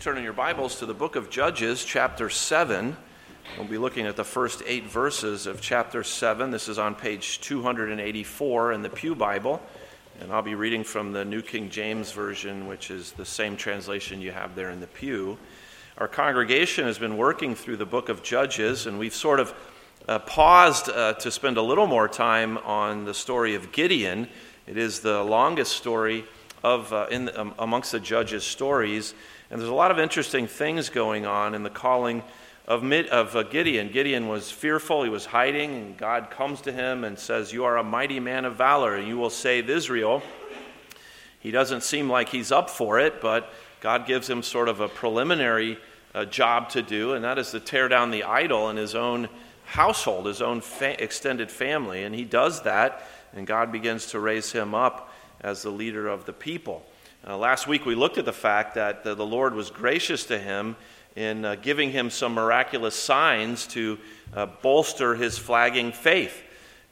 turn in your Bibles to the book of Judges, chapter 7. We'll be looking at the first eight verses of chapter 7. This is on page 284 in the Pew Bible. And I'll be reading from the New King James Version, which is the same translation you have there in the pew. Our congregation has been working through the book of Judges, and we've sort of uh, paused uh, to spend a little more time on the story of Gideon. It is the longest story of, uh, in, um, amongst the judges' stories. And there's a lot of interesting things going on in the calling of, of uh, Gideon. Gideon was fearful, he was hiding, and God comes to him and says, You are a mighty man of valor, and you will save Israel. He doesn't seem like he's up for it, but God gives him sort of a preliminary uh, job to do, and that is to tear down the idol in his own household, his own fa- extended family. And he does that, and God begins to raise him up as the leader of the people. Uh, last week we looked at the fact that the, the Lord was gracious to him in uh, giving him some miraculous signs to uh, bolster his flagging faith.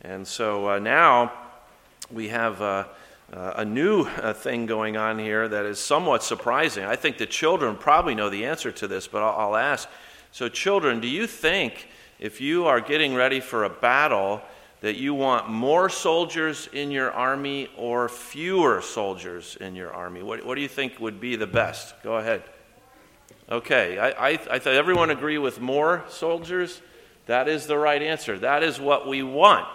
And so uh, now we have uh, uh, a new thing going on here that is somewhat surprising. I think the children probably know the answer to this, but I'll, I'll ask. So, children, do you think if you are getting ready for a battle, that you want more soldiers in your army or fewer soldiers in your army? What, what do you think would be the best? Go ahead. Okay, I, I, I thought everyone agree with more soldiers. That is the right answer. That is what we want.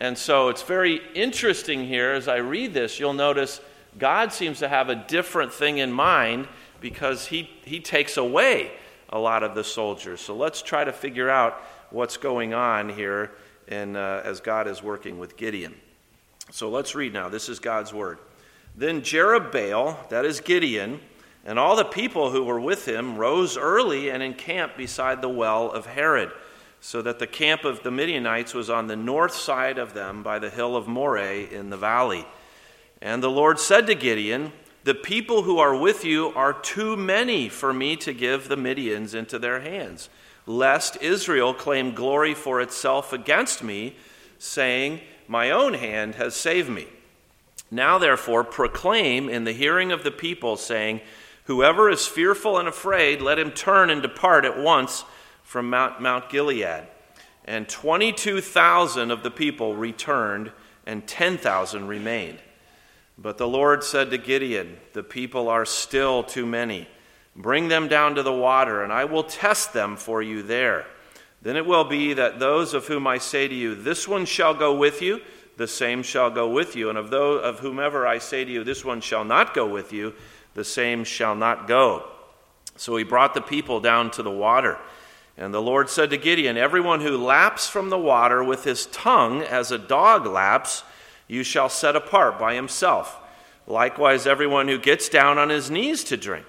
And so it's very interesting here as I read this, you'll notice God seems to have a different thing in mind because he, he takes away a lot of the soldiers. So let's try to figure out what's going on here and uh, as God is working with Gideon. So let's read now. This is God's word. Then Jerubbaal, that is Gideon, and all the people who were with him rose early and encamped beside the well of Harod, so that the camp of the Midianites was on the north side of them by the hill of Moreh in the valley. And the Lord said to Gideon, The people who are with you are too many for me to give the Midians into their hands lest Israel claim glory for itself against me, saying, My own hand has saved me. Now, therefore, proclaim in the hearing of the people, saying, Whoever is fearful and afraid, let him turn and depart at once from Mount, Mount Gilead. And 22,000 of the people returned, and 10,000 remained. But the Lord said to Gideon, The people are still too many. Bring them down to the water, and I will test them for you there. Then it will be that those of whom I say to you, This one shall go with you, the same shall go with you. And of those of whomever I say to you, This one shall not go with you, the same shall not go. So he brought the people down to the water. And the Lord said to Gideon, Everyone who laps from the water with his tongue as a dog laps, you shall set apart by himself. Likewise, everyone who gets down on his knees to drink.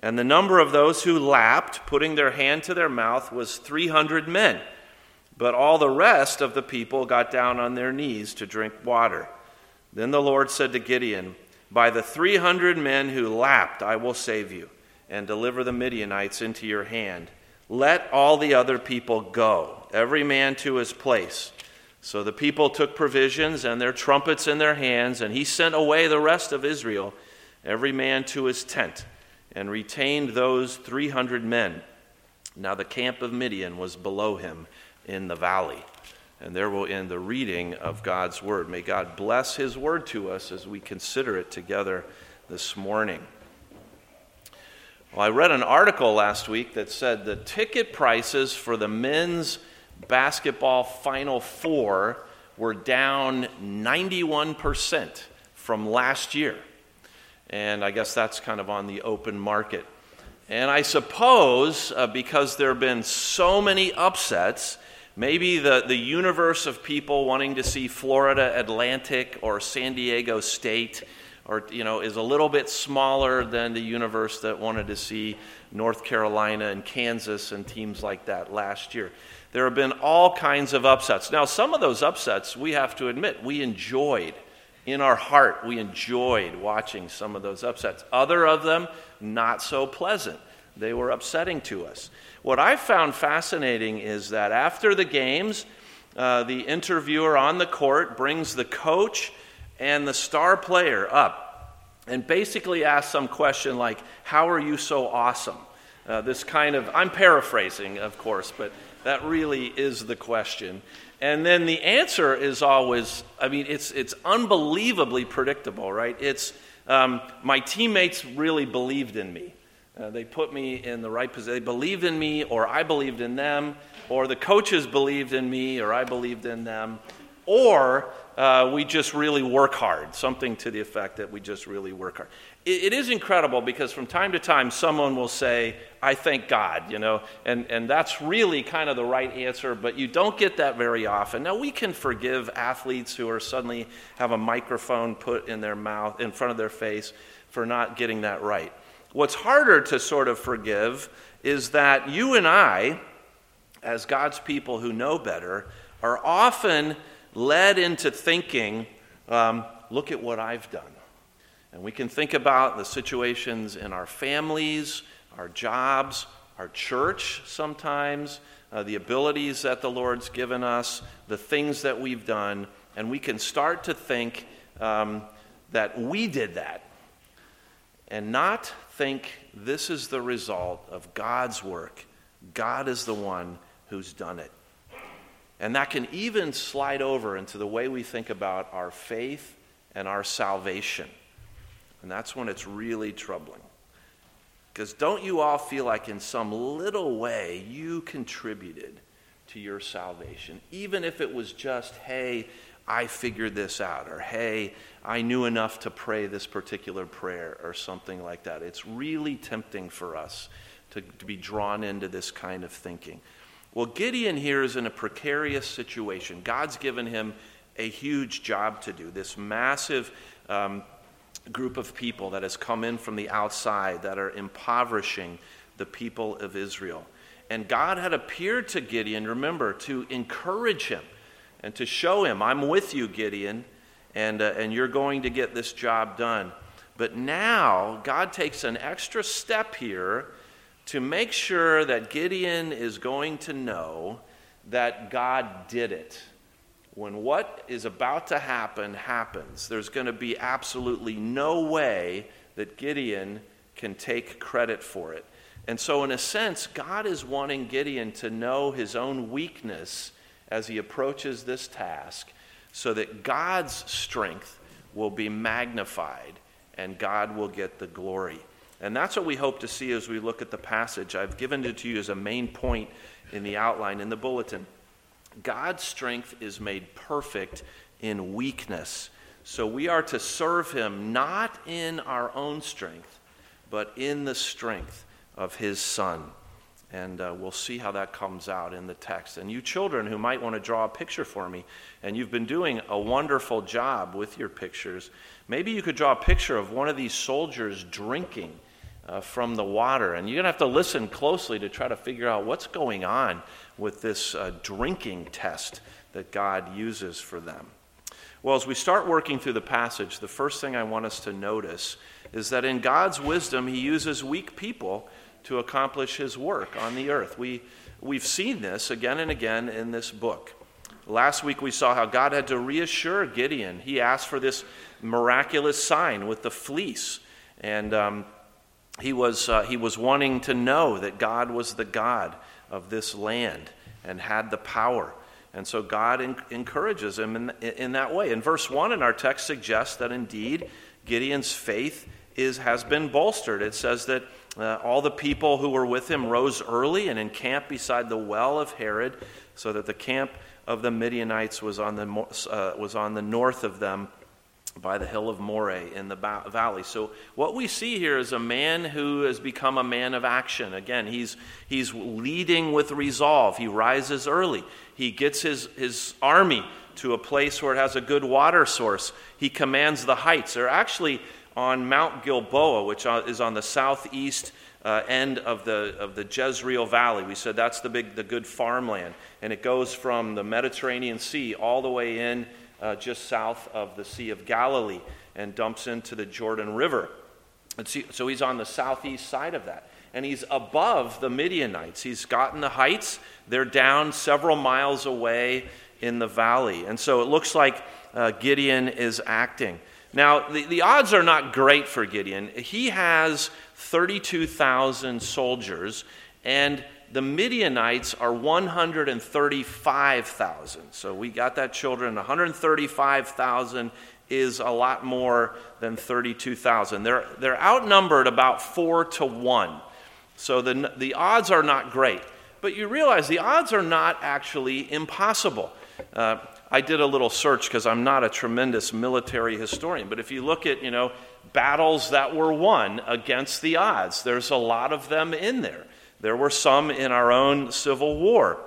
And the number of those who lapped, putting their hand to their mouth, was 300 men. But all the rest of the people got down on their knees to drink water. Then the Lord said to Gideon, By the 300 men who lapped, I will save you and deliver the Midianites into your hand. Let all the other people go, every man to his place. So the people took provisions and their trumpets in their hands, and he sent away the rest of Israel, every man to his tent and retained those 300 men. Now the camp of Midian was below him in the valley. And there will end the reading of God's word. May God bless his word to us as we consider it together this morning. Well, I read an article last week that said the ticket prices for the men's basketball Final Four were down 91% from last year. And I guess that's kind of on the open market. And I suppose uh, because there have been so many upsets, maybe the, the universe of people wanting to see Florida Atlantic or San Diego State or you know is a little bit smaller than the universe that wanted to see North Carolina and Kansas and teams like that last year. There have been all kinds of upsets. Now, some of those upsets we have to admit we enjoyed in our heart, we enjoyed watching some of those upsets. Other of them, not so pleasant. They were upsetting to us. What I found fascinating is that after the games, uh, the interviewer on the court brings the coach and the star player up. and basically asked some question like, How are you so awesome? Uh, this kind of, I'm paraphrasing, of course, but that really is the question. And then the answer is always, I mean, it's, it's unbelievably predictable, right? It's, um, my teammates really believed in me. Uh, they put me in the right position. They believed in me, or I believed in them, or the coaches believed in me, or I believed in them, or uh, we just really work hard, something to the effect that we just really work hard. It, it is incredible because from time to time someone will say, I thank God, you know, and, and that's really kind of the right answer, but you don't get that very often. Now, we can forgive athletes who are suddenly have a microphone put in their mouth, in front of their face, for not getting that right. What's harder to sort of forgive is that you and I, as God's people who know better, are often led into thinking, um, look at what I've done. And we can think about the situations in our families, our jobs, our church sometimes, uh, the abilities that the Lord's given us, the things that we've done, and we can start to think um, that we did that and not think this is the result of God's work. God is the one who's done it. And that can even slide over into the way we think about our faith and our salvation. And that's when it's really troubling. Because don't you all feel like, in some little way, you contributed to your salvation? Even if it was just, hey, I figured this out, or hey, I knew enough to pray this particular prayer, or something like that. It's really tempting for us to, to be drawn into this kind of thinking. Well, Gideon here is in a precarious situation. God's given him a huge job to do, this massive um, group of people that has come in from the outside that are impoverishing the people of Israel. And God had appeared to Gideon, remember, to encourage him and to show him, I'm with you, Gideon, and, uh, and you're going to get this job done. But now, God takes an extra step here to make sure that Gideon is going to know that God did it. When what is about to happen happens, there's going to be absolutely no way that Gideon can take credit for it. And so, in a sense, God is wanting Gideon to know his own weakness as he approaches this task so that God's strength will be magnified and God will get the glory. And that's what we hope to see as we look at the passage. I've given it to you as a main point in the outline in the bulletin. God's strength is made perfect in weakness. So we are to serve him not in our own strength, but in the strength of his Son. And uh, we'll see how that comes out in the text. And you children who might want to draw a picture for me, and you've been doing a wonderful job with your pictures, maybe you could draw a picture of one of these soldiers drinking uh, from the water. And you're going to have to listen closely to try to figure out what's going on with this uh, drinking test that God uses for them. Well, as we start working through the passage, the first thing I want us to notice is that in God's wisdom, He uses weak people to accomplish His work on the earth. We, we've seen this again and again in this book. Last week we saw how God had to reassure Gideon. He asked for this miraculous sign with the fleece. And um, he was, uh, he was wanting to know that God was the God of this land and had the power. And so God in, encourages him in, in that way. And verse 1 in our text suggests that indeed Gideon's faith is, has been bolstered. It says that uh, all the people who were with him rose early and encamped beside the well of Harod, so that the camp of the Midianites was on the, uh, was on the north of them by the hill of Moreh in the valley. So, what we see here is a man who has become a man of action. Again, he's, he's leading with resolve. He rises early. He gets his, his army to a place where it has a good water source. He commands the heights. They're actually on Mount Gilboa, which is on the southeast uh, end of the, of the Jezreel Valley. We said that's the big, the good farmland. And it goes from the Mediterranean Sea all the way in uh, just south of the Sea of Galilee and dumps into the Jordan River. See, so he's on the southeast side of that. And he's above the Midianites. He's gotten the heights, they're down several miles away in the valley. And so it looks like uh, Gideon is acting. Now, the, the odds are not great for Gideon. He has 32,000 soldiers, and the Midianites are 135,000. So we got that, children. 135,000 is a lot more than 32,000. They're, they're outnumbered about four to one. So the, the odds are not great. But you realize the odds are not actually impossible. Uh, I did a little search because I'm not a tremendous military historian, but if you look at, you know, battles that were won against the odds, there's a lot of them in there. There were some in our own Civil War.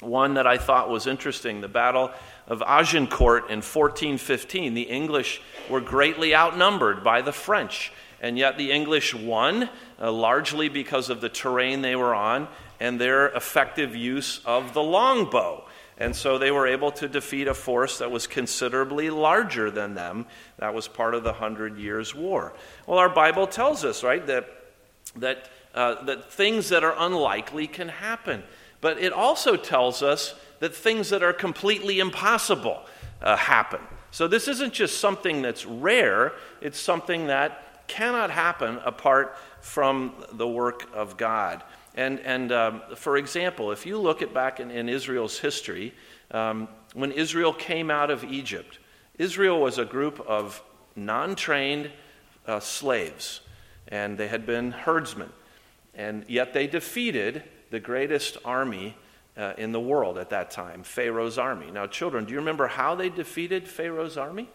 One that I thought was interesting, the Battle of Agincourt in 1415. The English were greatly outnumbered by the French, and yet the English won, uh, largely because of the terrain they were on and their effective use of the longbow. And so they were able to defeat a force that was considerably larger than them. That was part of the Hundred Years' War. Well, our Bible tells us, right, that, that, uh, that things that are unlikely can happen. But it also tells us that things that are completely impossible uh, happen. So this isn't just something that's rare, it's something that cannot happen apart from the work of God. And, and um, for example, if you look at back in, in Israel's history, um, when Israel came out of Egypt, Israel was a group of non trained uh, slaves, and they had been herdsmen. And yet they defeated the greatest army uh, in the world at that time, Pharaoh's army. Now, children, do you remember how they defeated Pharaoh's army?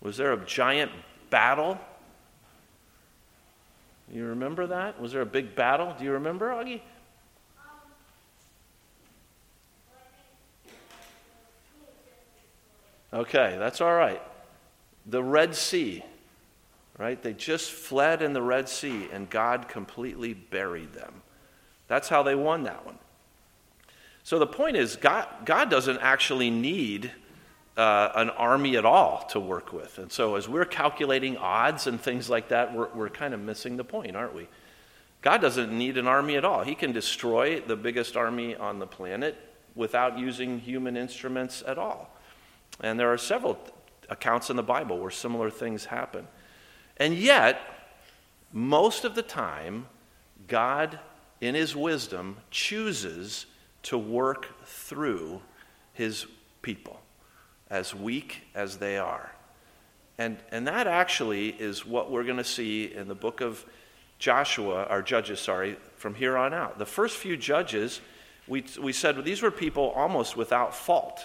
Was there a giant battle you remember that? Was there a big battle? Do you remember, Augie? Okay, that's all right. The Red Sea, right? They just fled in the Red Sea and God completely buried them. That's how they won that one. So the point is, God, God doesn't actually need uh, an army at all to work with. And so, as we're calculating odds and things like that, we're, we're kind of missing the point, aren't we? God doesn't need an army at all. He can destroy the biggest army on the planet without using human instruments at all. And there are several accounts in the Bible where similar things happen. And yet, most of the time, God, in His wisdom, chooses to work through His people as weak as they are. And, and that actually is what we're going to see in the book of Joshua, our Judges, sorry, from here on out. The first few Judges, we, we said well, these were people almost without fault,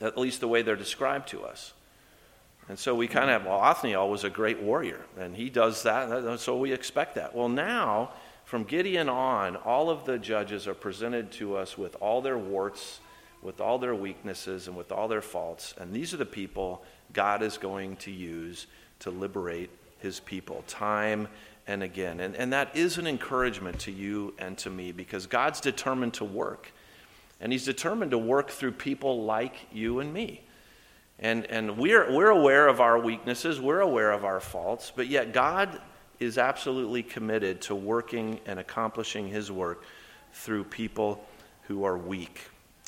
at least the way they're described to us. And so we kind of have, well, Othniel was a great warrior, and he does that, so we expect that. Well, now, from Gideon on, all of the judges are presented to us with all their warts with all their weaknesses and with all their faults. And these are the people God is going to use to liberate his people time and again. And, and that is an encouragement to you and to me because God's determined to work. And he's determined to work through people like you and me. And, and we're, we're aware of our weaknesses, we're aware of our faults, but yet God is absolutely committed to working and accomplishing his work through people who are weak.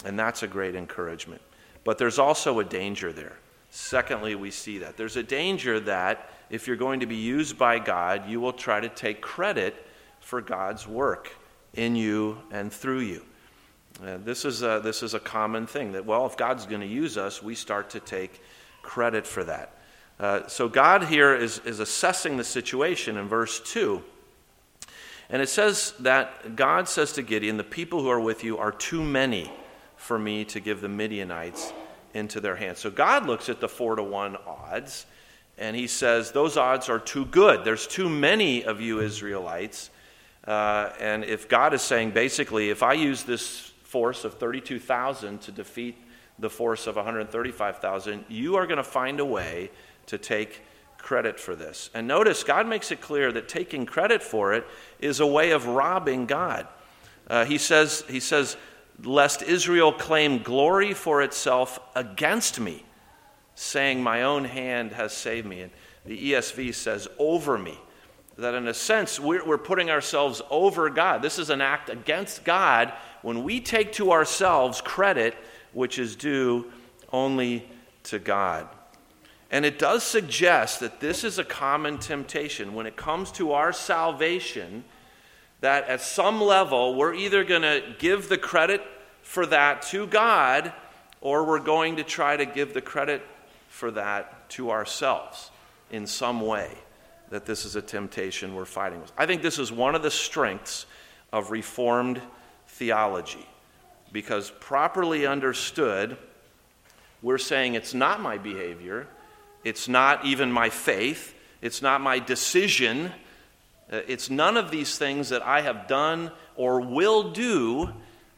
And that's a great encouragement. But there's also a danger there. Secondly, we see that. There's a danger that if you're going to be used by God, you will try to take credit for God's work in you and through you. Uh, this, is a, this is a common thing that, well, if God's going to use us, we start to take credit for that. Uh, so God here is, is assessing the situation in verse 2. And it says that God says to Gideon, The people who are with you are too many for me to give the Midianites into their hands. So God looks at the four to one odds and he says, Those odds are too good. There's too many of you Israelites. Uh, and if God is saying, basically, if I use this force of 32,000 to defeat the force of 135,000, you are going to find a way to take credit for this. And notice, God makes it clear that taking credit for it is a way of robbing God. Uh, he, says, he says, lest Israel claim glory for itself against me, saying, My own hand has saved me. And the ESV says, over me. That in a sense, we're, we're putting ourselves over God. This is an act against God when we take to ourselves credit which is due only to God. And it does suggest that this is a common temptation when it comes to our salvation, that at some level we're either going to give the credit for that to God or we're going to try to give the credit for that to ourselves in some way. That this is a temptation we're fighting with. I think this is one of the strengths of Reformed theology because properly understood, we're saying it's not my behavior, it's not even my faith, it's not my decision, uh, it's none of these things that I have done or will do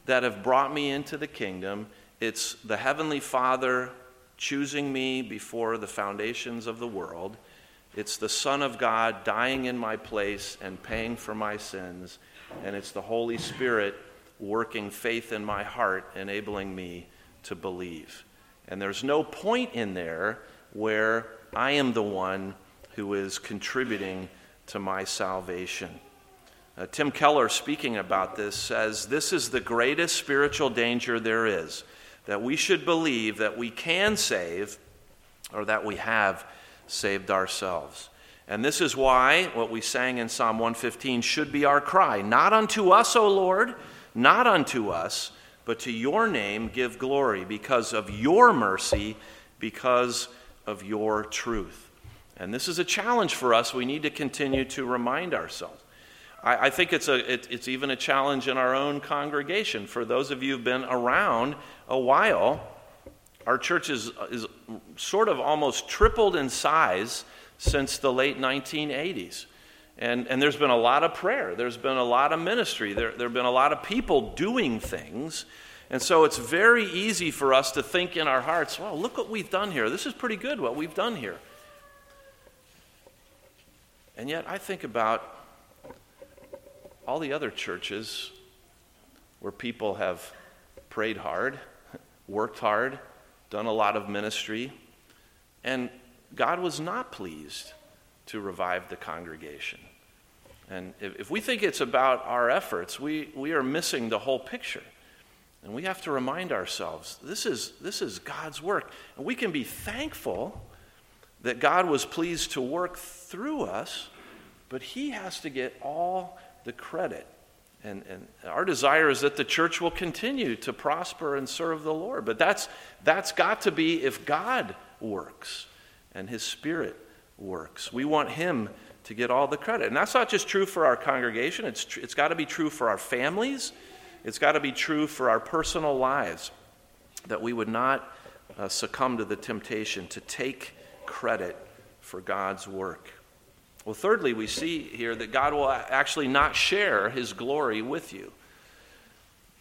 that have brought me into the kingdom. It's the Heavenly Father choosing me before the foundations of the world. It's the Son of God dying in my place and paying for my sins. And it's the Holy Spirit working faith in my heart, enabling me to believe. And there's no point in there where I am the one who is contributing to my salvation. Uh, Tim Keller, speaking about this, says this is the greatest spiritual danger there is that we should believe that we can save or that we have saved ourselves. And this is why what we sang in Psalm 115 should be our cry Not unto us, O Lord, not unto us, but to your name give glory because of your mercy, because of your truth. And this is a challenge for us. We need to continue to remind ourselves. I, I think it's, a, it, it's even a challenge in our own congregation. For those of you who've been around a while, our church is, is sort of almost tripled in size since the late 1980s. And, and there's been a lot of prayer, there's been a lot of ministry, there, there have been a lot of people doing things. And so it's very easy for us to think in our hearts, well, look what we've done here. This is pretty good what we've done here. And yet I think about all the other churches where people have prayed hard, worked hard, done a lot of ministry, and God was not pleased to revive the congregation. And if, if we think it's about our efforts, we, we are missing the whole picture. And we have to remind ourselves this is, this is God's work. And we can be thankful that God was pleased to work through us, but He has to get all the credit. And, and our desire is that the church will continue to prosper and serve the Lord. But that's, that's got to be if God works and His Spirit works. We want Him to get all the credit. And that's not just true for our congregation, it's, tr- it's got to be true for our families, it's got to be true for our personal lives, that we would not uh, succumb to the temptation to take credit for God's work. Well, thirdly, we see here that God will actually not share his glory with you.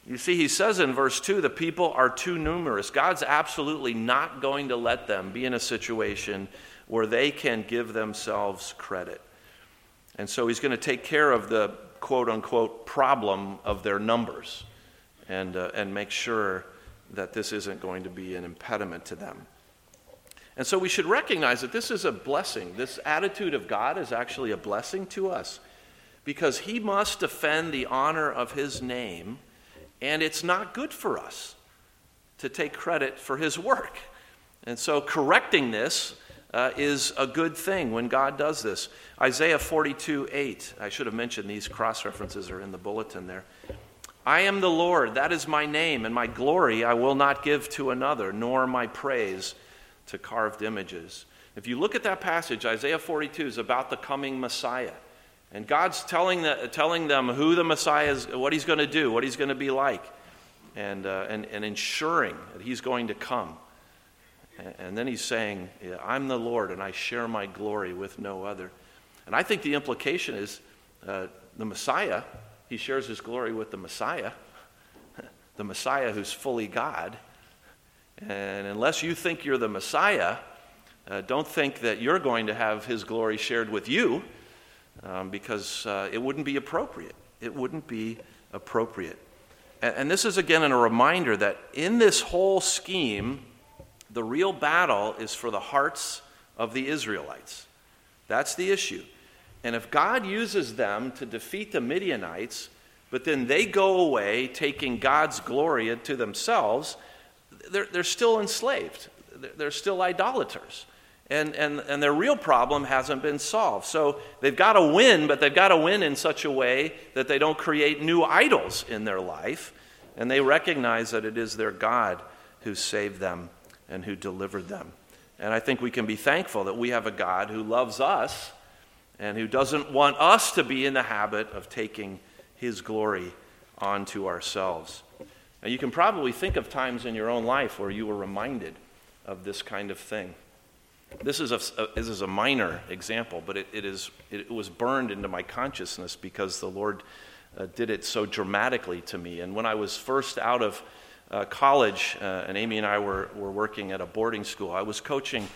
You see, he says in verse 2 the people are too numerous. God's absolutely not going to let them be in a situation where they can give themselves credit. And so he's going to take care of the quote unquote problem of their numbers and, uh, and make sure that this isn't going to be an impediment to them. And so we should recognize that this is a blessing. This attitude of God is actually a blessing to us because he must defend the honor of his name, and it's not good for us to take credit for his work. And so correcting this uh, is a good thing when God does this. Isaiah 42 8. I should have mentioned these cross references are in the bulletin there. I am the Lord, that is my name, and my glory I will not give to another, nor my praise to carved images. If you look at that passage, Isaiah 42 is about the coming Messiah. And God's telling, the, telling them who the Messiah is, what he's going to do, what he's going to be like, and, uh, and, and ensuring that he's going to come. And then he's saying, I'm the Lord and I share my glory with no other. And I think the implication is uh, the Messiah, he shares his glory with the Messiah, the Messiah who's fully God. And unless you think you're the Messiah, uh, don't think that you're going to have his glory shared with you um, because uh, it wouldn't be appropriate. It wouldn't be appropriate. And, and this is again a reminder that in this whole scheme, the real battle is for the hearts of the Israelites. That's the issue. And if God uses them to defeat the Midianites, but then they go away taking God's glory to themselves, they're, they're still enslaved. They're still idolaters. and, and, and their real problem hasn't been solved. So they've got to win, but they've got to win in such a way that they don't create new idols in their life. And they recognize that it is their God who saved them and who delivered them. And I think we can be thankful that we have a God who loves us and who doesn't want us to be in the habit of taking his glory onto ourselves. Now, you can probably think of times in your own life where you were reminded of this kind of thing. This is a, this is a minor example, but it, it, is, it was burned into my consciousness because the Lord uh, did it so dramatically to me. And when I was first out of uh, college, uh, and Amy and I were, were working at a boarding school, I was coaching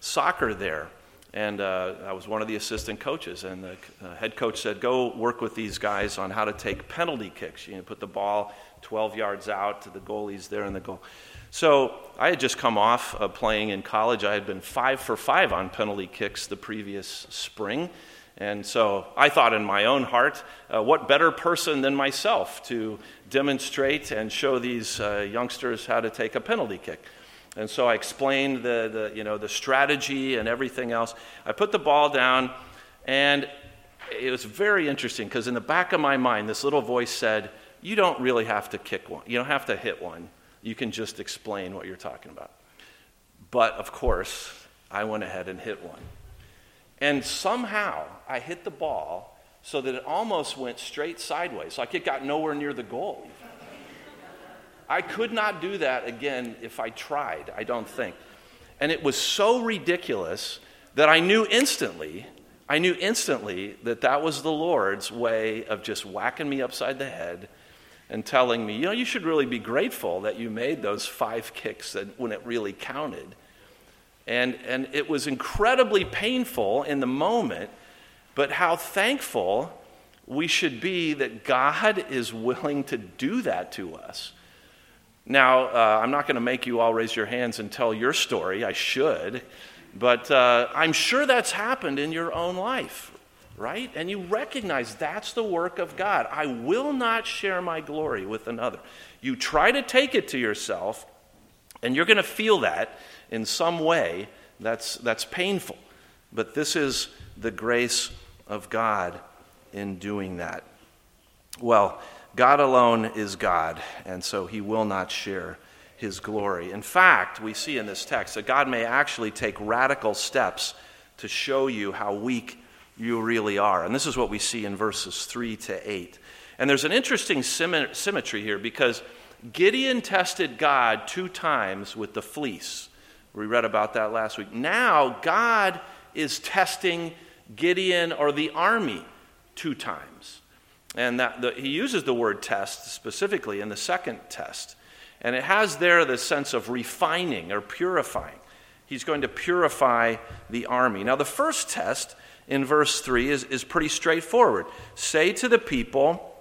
soccer there. And uh, I was one of the assistant coaches. And the uh, head coach said, Go work with these guys on how to take penalty kicks. You know, put the ball 12 yards out to the goalies there in the goal. So I had just come off of playing in college. I had been five for five on penalty kicks the previous spring. And so I thought in my own heart, uh, what better person than myself to demonstrate and show these uh, youngsters how to take a penalty kick? And so I explained the, the, you know, the strategy and everything else. I put the ball down, and it was very interesting because in the back of my mind, this little voice said, You don't really have to kick one, you don't have to hit one you can just explain what you're talking about. But of course, I went ahead and hit one. And somehow I hit the ball so that it almost went straight sideways, like it got nowhere near the goal. I could not do that again if I tried, I don't think. And it was so ridiculous that I knew instantly, I knew instantly that that was the Lord's way of just whacking me upside the head and telling me, you know, you should really be grateful that you made those five kicks when it really counted. And, and it was incredibly painful in the moment, but how thankful we should be that God is willing to do that to us. Now, uh, I'm not going to make you all raise your hands and tell your story. I should. But uh, I'm sure that's happened in your own life right? And you recognize that's the work of God. I will not share my glory with another. You try to take it to yourself, and you're going to feel that in some way that's, that's painful. But this is the grace of God in doing that. Well, God alone is God, and so he will not share his glory. In fact, we see in this text that God may actually take radical steps to show you how weak you really are. And this is what we see in verses 3 to 8. And there's an interesting symmetry here because Gideon tested God two times with the fleece. We read about that last week. Now, God is testing Gideon or the army two times. And that, the, he uses the word test specifically in the second test. And it has there the sense of refining or purifying. He's going to purify the army. Now, the first test in verse 3 is, is pretty straightforward. Say to the people,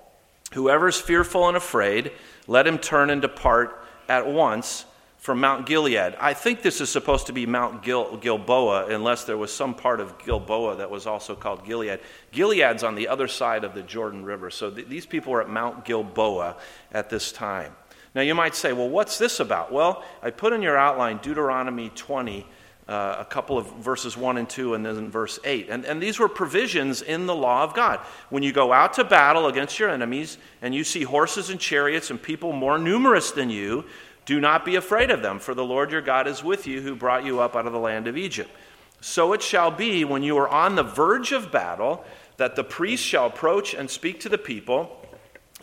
whoever's fearful and afraid, let him turn and depart at once from Mount Gilead. I think this is supposed to be Mount Gil- Gilboa, unless there was some part of Gilboa that was also called Gilead. Gilead's on the other side of the Jordan River, so th- these people were at Mount Gilboa at this time. Now you might say, well, what's this about? Well, I put in your outline Deuteronomy 20 uh, a couple of verses 1 and 2, and then verse 8. And, and these were provisions in the law of God. When you go out to battle against your enemies and you see horses and chariots and people more numerous than you, do not be afraid of them, for the Lord your God is with you who brought you up out of the land of Egypt. So it shall be when you are on the verge of battle that the priest shall approach and speak to the people.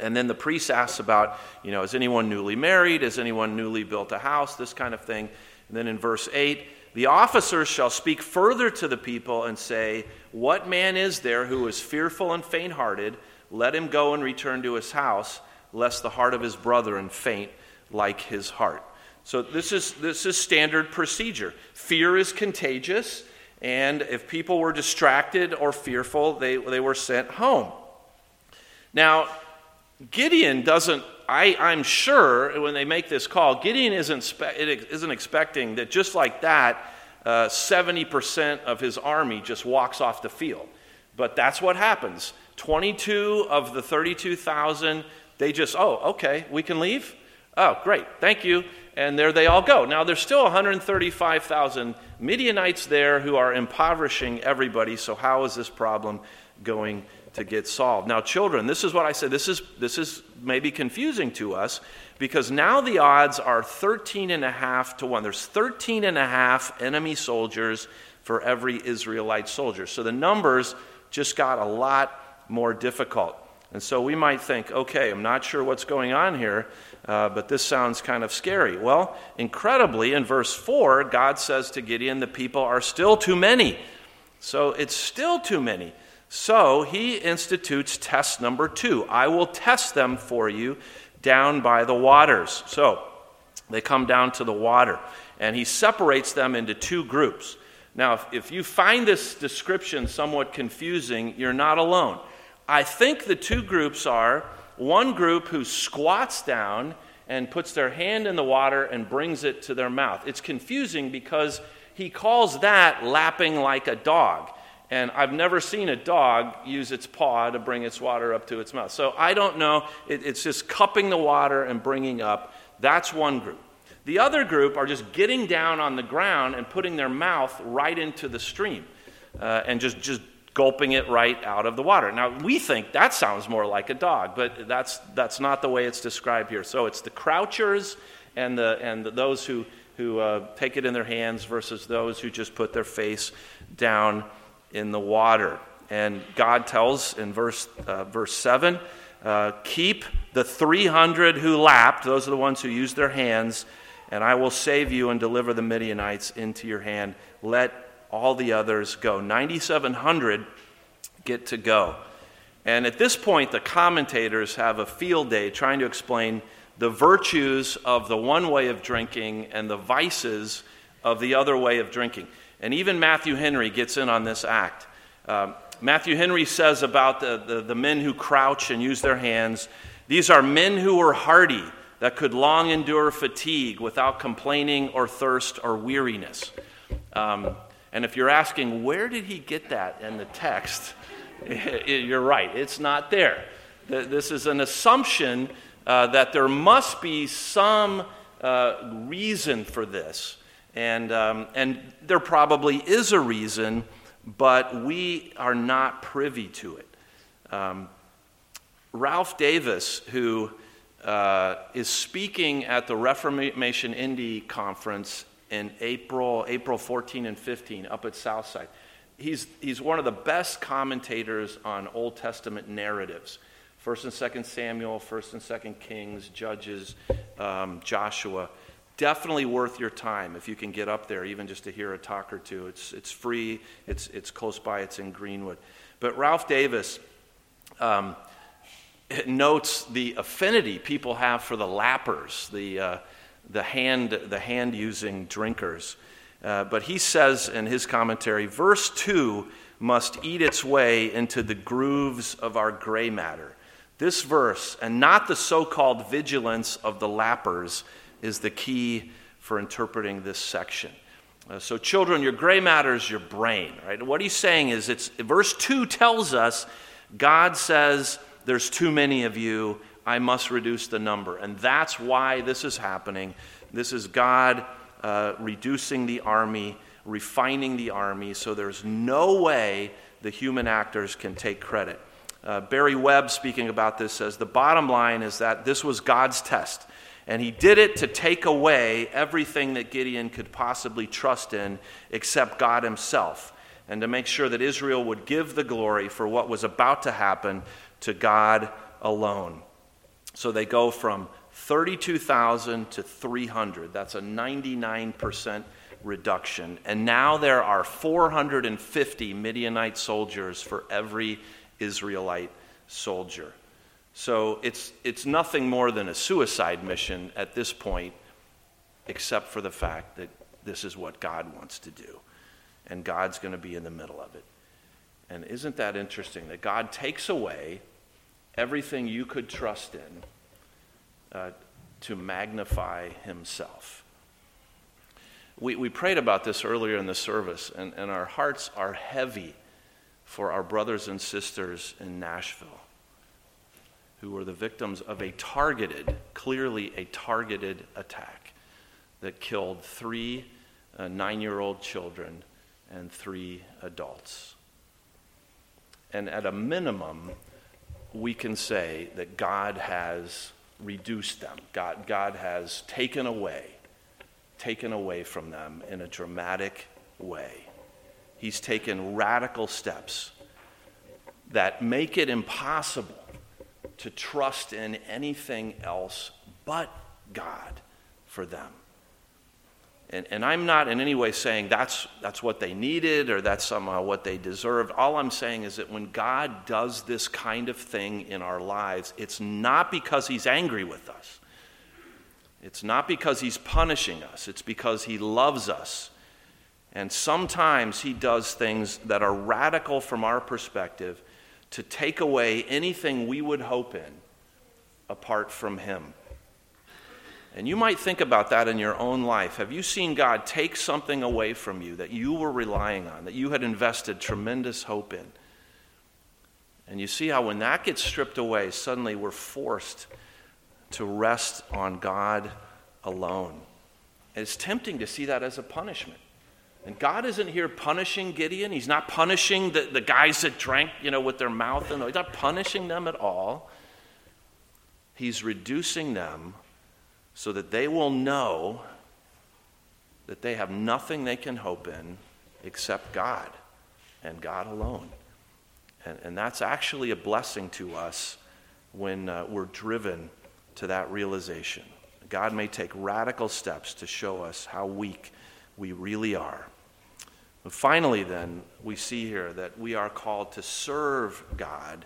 And then the priest asks about, you know, is anyone newly married? Is anyone newly built a house? This kind of thing. And then in verse 8, the officers shall speak further to the people and say, What man is there who is fearful and faint hearted? Let him go and return to his house, lest the heart of his brethren faint like his heart. So, this is, this is standard procedure. Fear is contagious, and if people were distracted or fearful, they, they were sent home. Now, Gideon doesn't, I, I'm sure when they make this call, Gideon isn't, spe- isn't expecting that just like that, uh, 70% of his army just walks off the field. But that's what happens. 22 of the 32,000, they just, oh, okay, we can leave. Oh, great. Thank you. And there they all go. Now, there's still 135,000 Midianites there who are impoverishing everybody. So, how is this problem going to get solved? Now, children, this is what I said. This is, this is maybe confusing to us because now the odds are 13 and a half to 1. There's 13 and a half enemy soldiers for every Israelite soldier. So, the numbers just got a lot more difficult. And so we might think, okay, I'm not sure what's going on here, uh, but this sounds kind of scary. Well, incredibly, in verse 4, God says to Gideon, the people are still too many. So it's still too many. So he institutes test number two I will test them for you down by the waters. So they come down to the water, and he separates them into two groups. Now, if, if you find this description somewhat confusing, you're not alone. I think the two groups are one group who squats down and puts their hand in the water and brings it to their mouth. It's confusing because he calls that lapping like a dog. And I've never seen a dog use its paw to bring its water up to its mouth. So I don't know. It, it's just cupping the water and bringing up. That's one group. The other group are just getting down on the ground and putting their mouth right into the stream uh, and just, just gulping it right out of the water. Now, we think that sounds more like a dog, but that's, that's not the way it's described here. So it's the crouchers and, the, and the, those who, who uh, take it in their hands versus those who just put their face down in the water. And God tells in verse, uh, verse 7 uh, keep the 300 who lapped, those are the ones who used their hands, and I will save you and deliver the Midianites into your hand. Let all the others go. 9,700 get to go. And at this point, the commentators have a field day trying to explain the virtues of the one way of drinking and the vices of the other way of drinking. And even Matthew Henry gets in on this act. Um, Matthew Henry says about the, the, the men who crouch and use their hands these are men who were hardy, that could long endure fatigue without complaining or thirst or weariness. Um, and if you're asking, where did he get that in the text? You're right, it's not there. This is an assumption uh, that there must be some uh, reason for this. And, um, and there probably is a reason, but we are not privy to it. Um, Ralph Davis, who uh, is speaking at the Reformation Indy Conference in April, April 14 and 15 up at Southside. He's, he's one of the best commentators on Old Testament narratives. First and Second Samuel, First and Second Kings, Judges, um, Joshua. Definitely worth your time if you can get up there, even just to hear a talk or two. It's, it's free, it's, it's close by, it's in Greenwood. But Ralph Davis um, notes the affinity people have for the lappers, the, uh, the hand, the hand using drinkers. Uh, but he says in his commentary, verse 2 must eat its way into the grooves of our gray matter. This verse, and not the so called vigilance of the lappers, is the key for interpreting this section. Uh, so, children, your gray matter is your brain, right? What he's saying is, it's verse 2 tells us God says, There's too many of you, I must reduce the number. And that's why this is happening. This is God uh, reducing the army, refining the army, so there's no way the human actors can take credit. Uh, Barry Webb, speaking about this, says the bottom line is that this was God's test. And he did it to take away everything that Gideon could possibly trust in except God himself, and to make sure that Israel would give the glory for what was about to happen to God alone. So they go from 32,000 to 300. That's a 99% reduction. And now there are 450 Midianite soldiers for every Israelite soldier. So it's, it's nothing more than a suicide mission at this point, except for the fact that this is what God wants to do. And God's going to be in the middle of it. And isn't that interesting that God takes away everything you could trust in uh, to magnify himself. We, we prayed about this earlier in the service, and, and our hearts are heavy for our brothers and sisters in Nashville who were the victims of a targeted, clearly a targeted attack that killed three uh, nine year old children and three adults. And at a minimum, we can say that God has reduced them. God, God has taken away, taken away from them in a dramatic way. He's taken radical steps that make it impossible to trust in anything else but God for them. And, and I'm not in any way saying that's, that's what they needed or that's somehow what they deserved. All I'm saying is that when God does this kind of thing in our lives, it's not because He's angry with us. It's not because He's punishing us. It's because He loves us. And sometimes He does things that are radical from our perspective to take away anything we would hope in apart from Him. And you might think about that in your own life. Have you seen God take something away from you that you were relying on, that you had invested tremendous hope in? And you see how when that gets stripped away, suddenly we're forced to rest on God alone. And it's tempting to see that as a punishment. And God isn't here punishing Gideon. He's not punishing the, the guys that drank, you know, with their mouth. And he's not punishing them at all. He's reducing them so that they will know that they have nothing they can hope in except God and God alone. And, and that's actually a blessing to us when uh, we're driven to that realization. God may take radical steps to show us how weak we really are. But finally, then, we see here that we are called to serve God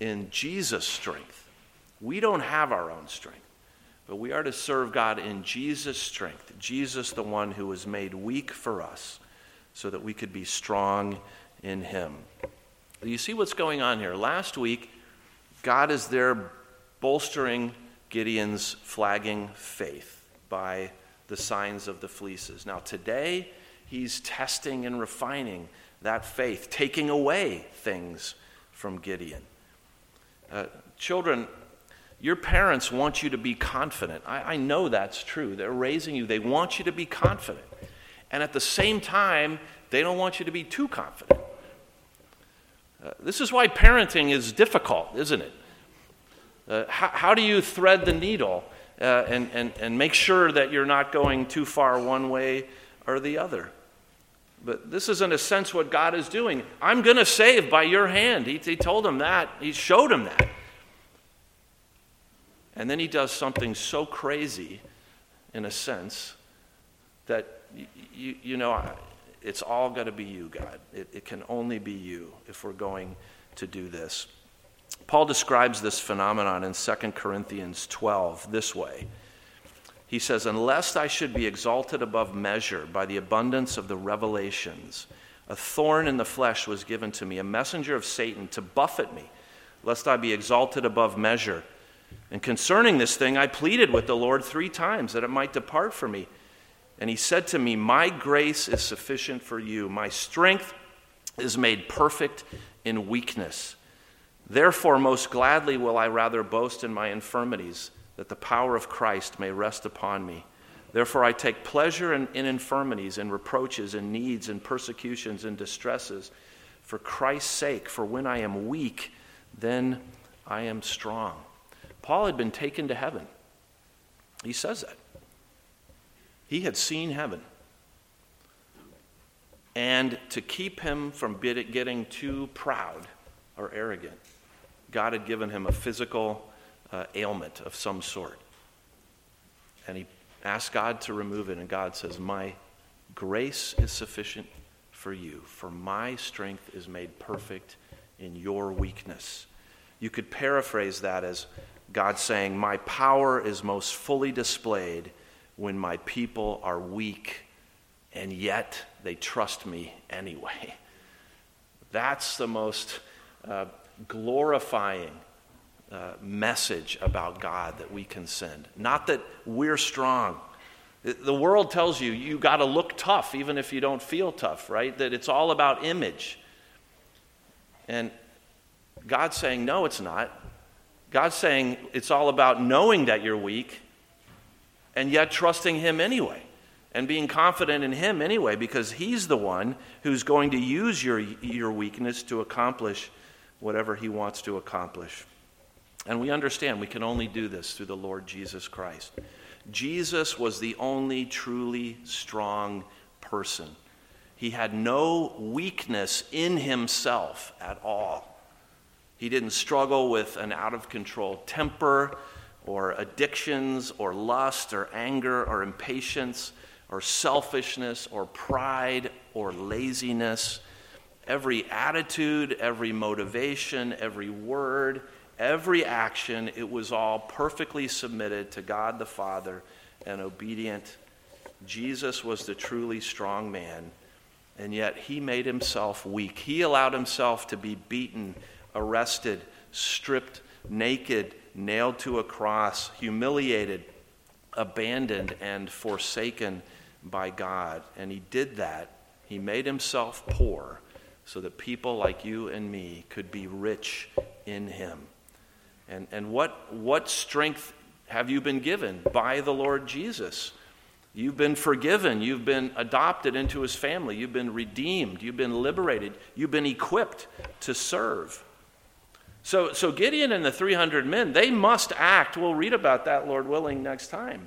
in Jesus' strength. We don't have our own strength. But we are to serve God in Jesus' strength, Jesus, the one who was made weak for us, so that we could be strong in Him. You see what's going on here? Last week, God is there bolstering Gideon's flagging faith by the signs of the fleeces. Now, today, he's testing and refining that faith, taking away things from Gideon. Uh, children, your parents want you to be confident. I, I, know that's true. They're raising you, they want you to be confident. And at the same time, they don't want you to be too confident. Uh, this is why parenting is difficult, isn't it? Uh, how, how, do you thread the needle uh, and, and, and make sure that you're not going too far one way or the other? But this is, in a sense, what God is doing. I'm going to save by your hand. He, he told him that, he showed him that. And then he does something so crazy, in a sense, that you, you know, it's all got to be you, God. It, it can only be you if we're going to do this. Paul describes this phenomenon in 2 Corinthians 12 this way. He says, Unless I should be exalted above measure by the abundance of the revelations, a thorn in the flesh was given to me, a messenger of Satan to buffet me, lest I be exalted above measure. And concerning this thing, I pleaded with the Lord three times that it might depart from me. And he said to me, My grace is sufficient for you. My strength is made perfect in weakness. Therefore, most gladly will I rather boast in my infirmities, that the power of Christ may rest upon me. Therefore, I take pleasure in, in infirmities and reproaches and needs and persecutions and distresses for Christ's sake. For when I am weak, then I am strong. Paul had been taken to heaven. He says that. He had seen heaven. And to keep him from getting too proud or arrogant, God had given him a physical uh, ailment of some sort. And he asked God to remove it, and God says, My grace is sufficient for you, for my strength is made perfect in your weakness. You could paraphrase that as God saying, My power is most fully displayed when my people are weak, and yet they trust me anyway. That's the most uh, glorifying uh, message about God that we can send. Not that we're strong. The world tells you you got to look tough even if you don't feel tough, right? That it's all about image. And God's saying, no, it's not. God's saying it's all about knowing that you're weak and yet trusting Him anyway and being confident in Him anyway because He's the one who's going to use your, your weakness to accomplish whatever He wants to accomplish. And we understand we can only do this through the Lord Jesus Christ. Jesus was the only truly strong person. He had no weakness in himself at all. He didn't struggle with an out of control temper or addictions or lust or anger or impatience or selfishness or pride or laziness. Every attitude, every motivation, every word, every action, it was all perfectly submitted to God the Father and obedient. Jesus was the truly strong man, and yet he made himself weak. He allowed himself to be beaten, arrested, stripped naked, nailed to a cross, humiliated, abandoned, and forsaken by God. And he did that. He made himself poor so that people like you and me could be rich in him. And, and what, what strength have you been given by the Lord Jesus? You've been forgiven. You've been adopted into his family. You've been redeemed. You've been liberated. You've been equipped to serve. So, so Gideon and the 300 men, they must act. We'll read about that, Lord willing, next time.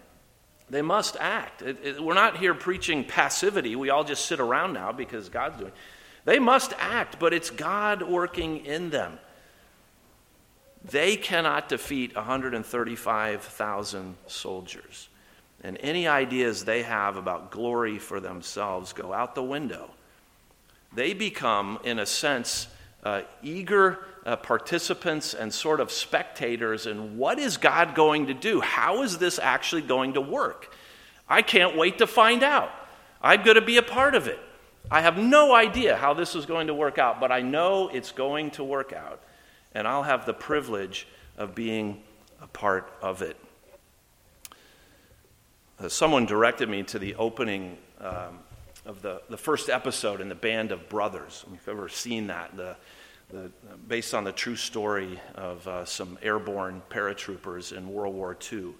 They must act. It, it, we're not here preaching passivity. We all just sit around now because God's doing. They must act, but it's God working in them. They cannot defeat 135,000 soldiers. And any ideas they have about glory for themselves go out the window. They become, in a sense, uh, eager uh, participants and sort of spectators in what is God going to do? How is this actually going to work? I can't wait to find out. I'm going to be a part of it. I have no idea how this is going to work out, but I know it's going to work out and I'll have the privilege of being a part of it. Uh, someone directed me to the opening um, of the, the first episode in the Band of Brothers. If you've ever seen that, the, the, based on the true story of uh, some airborne paratroopers in World War II.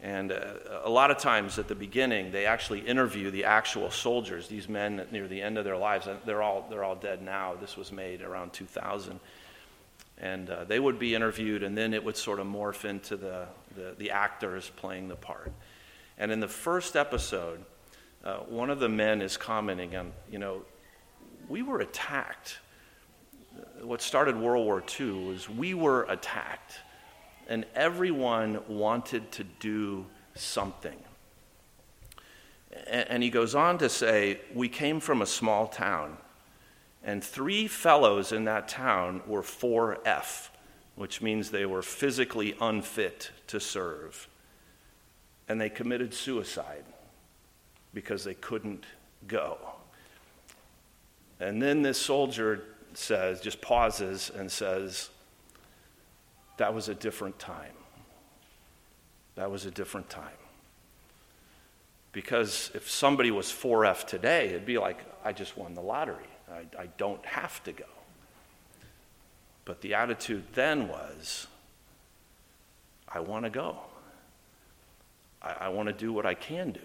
And uh, a lot of times at the beginning, they actually interview the actual soldiers, these men near the end of their lives. They're all, they're all dead now. This was made around 2000 and uh, they would be interviewed, and then it would sort of morph into the, the, the actors playing the part. And in the first episode, uh, one of the men is commenting on, you know, we were attacked. What started World War II was we were attacked, and everyone wanted to do something. And, and he goes on to say, We came from a small town and three fellows in that town were 4F, which means they were physically unfit to serve. And they committed suicide because they couldn't go. And then this soldier says, just pauses and says, That was a different time. That was a different time. Because if somebody was 4F today, it'd be like, I just won the lottery. I, I don't have to go. But the attitude then was, I want to go. I, I want to do what I can do.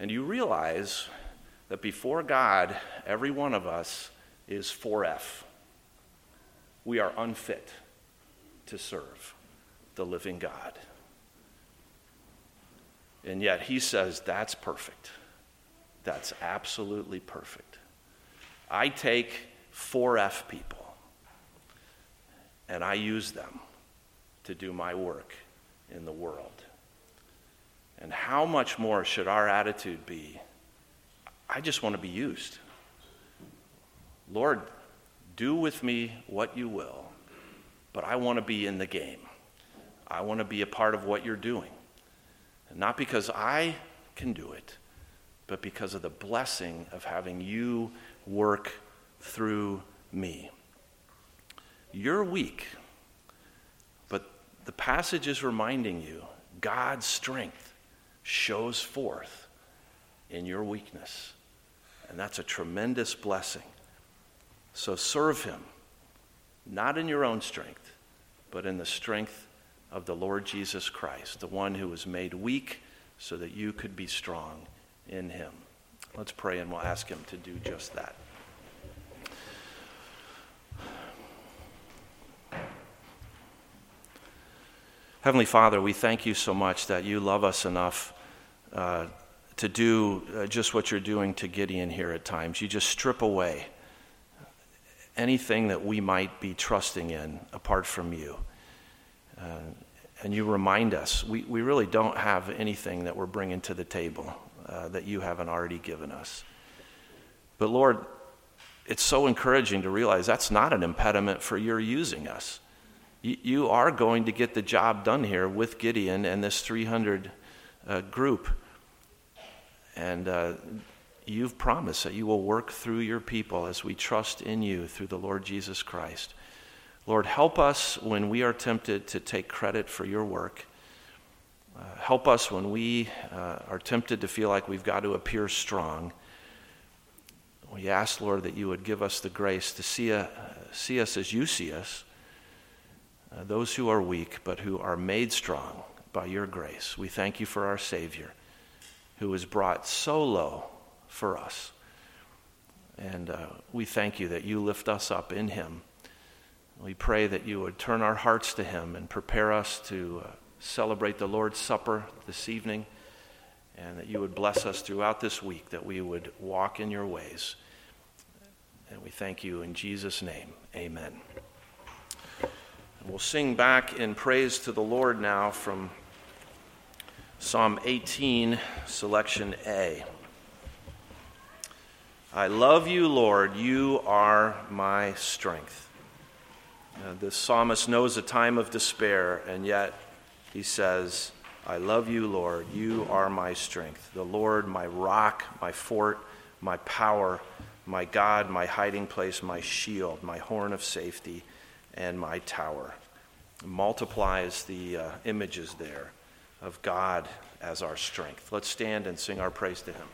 And you realize that before God, every one of us is 4F. We are unfit to serve the living God. And yet he says that's perfect that's absolutely perfect. I take 4F people and I use them to do my work in the world. And how much more should our attitude be? I just want to be used. Lord, do with me what you will, but I want to be in the game. I want to be a part of what you're doing. And not because I can do it, but because of the blessing of having you work through me. You're weak, but the passage is reminding you God's strength shows forth in your weakness. And that's a tremendous blessing. So serve Him, not in your own strength, but in the strength of the Lord Jesus Christ, the one who was made weak so that you could be strong in him. Let's pray and we'll ask him to do just that. Heavenly Father, we thank you so much that you love us enough uh, to do uh, just what you're doing to Gideon here at times. You just strip away anything that we might be trusting in apart from you. Uh, and you remind us we, we really don't have anything that we're bringing to the table uh, that you haven't already given us. But Lord, it's so encouraging to realize that's not an impediment for your using us you are going to get the job done here with Gideon and this 300 uh, group. And uh, you've promised that you will work through your people as we trust in you through the Lord Jesus Christ. Lord, help us when we are tempted to take credit for your work. Uh, help us when we uh, are tempted to feel like we've got to appear strong. We ask, Lord, that you would give us the grace to see, a, uh, see us as you see us uh, those who are weak, but who are made strong by your grace. We thank you for our Savior, who was brought so low for us. And uh, we thank you that you lift us up in him. We pray that you would turn our hearts to him and prepare us to uh, celebrate the Lord's Supper this evening, and that you would bless us throughout this week, that we would walk in your ways. And we thank you in Jesus' name. Amen. We'll sing back in praise to the Lord now from Psalm 18, selection A. I love you, Lord. You are my strength. Uh, this psalmist knows a time of despair, and yet he says, I love you, Lord. You are my strength. The Lord, my rock, my fort, my power, my God, my hiding place, my shield, my horn of safety and my tower. Multiplies the uh, images there of God as our strength. Let's stand and sing our praise to Him.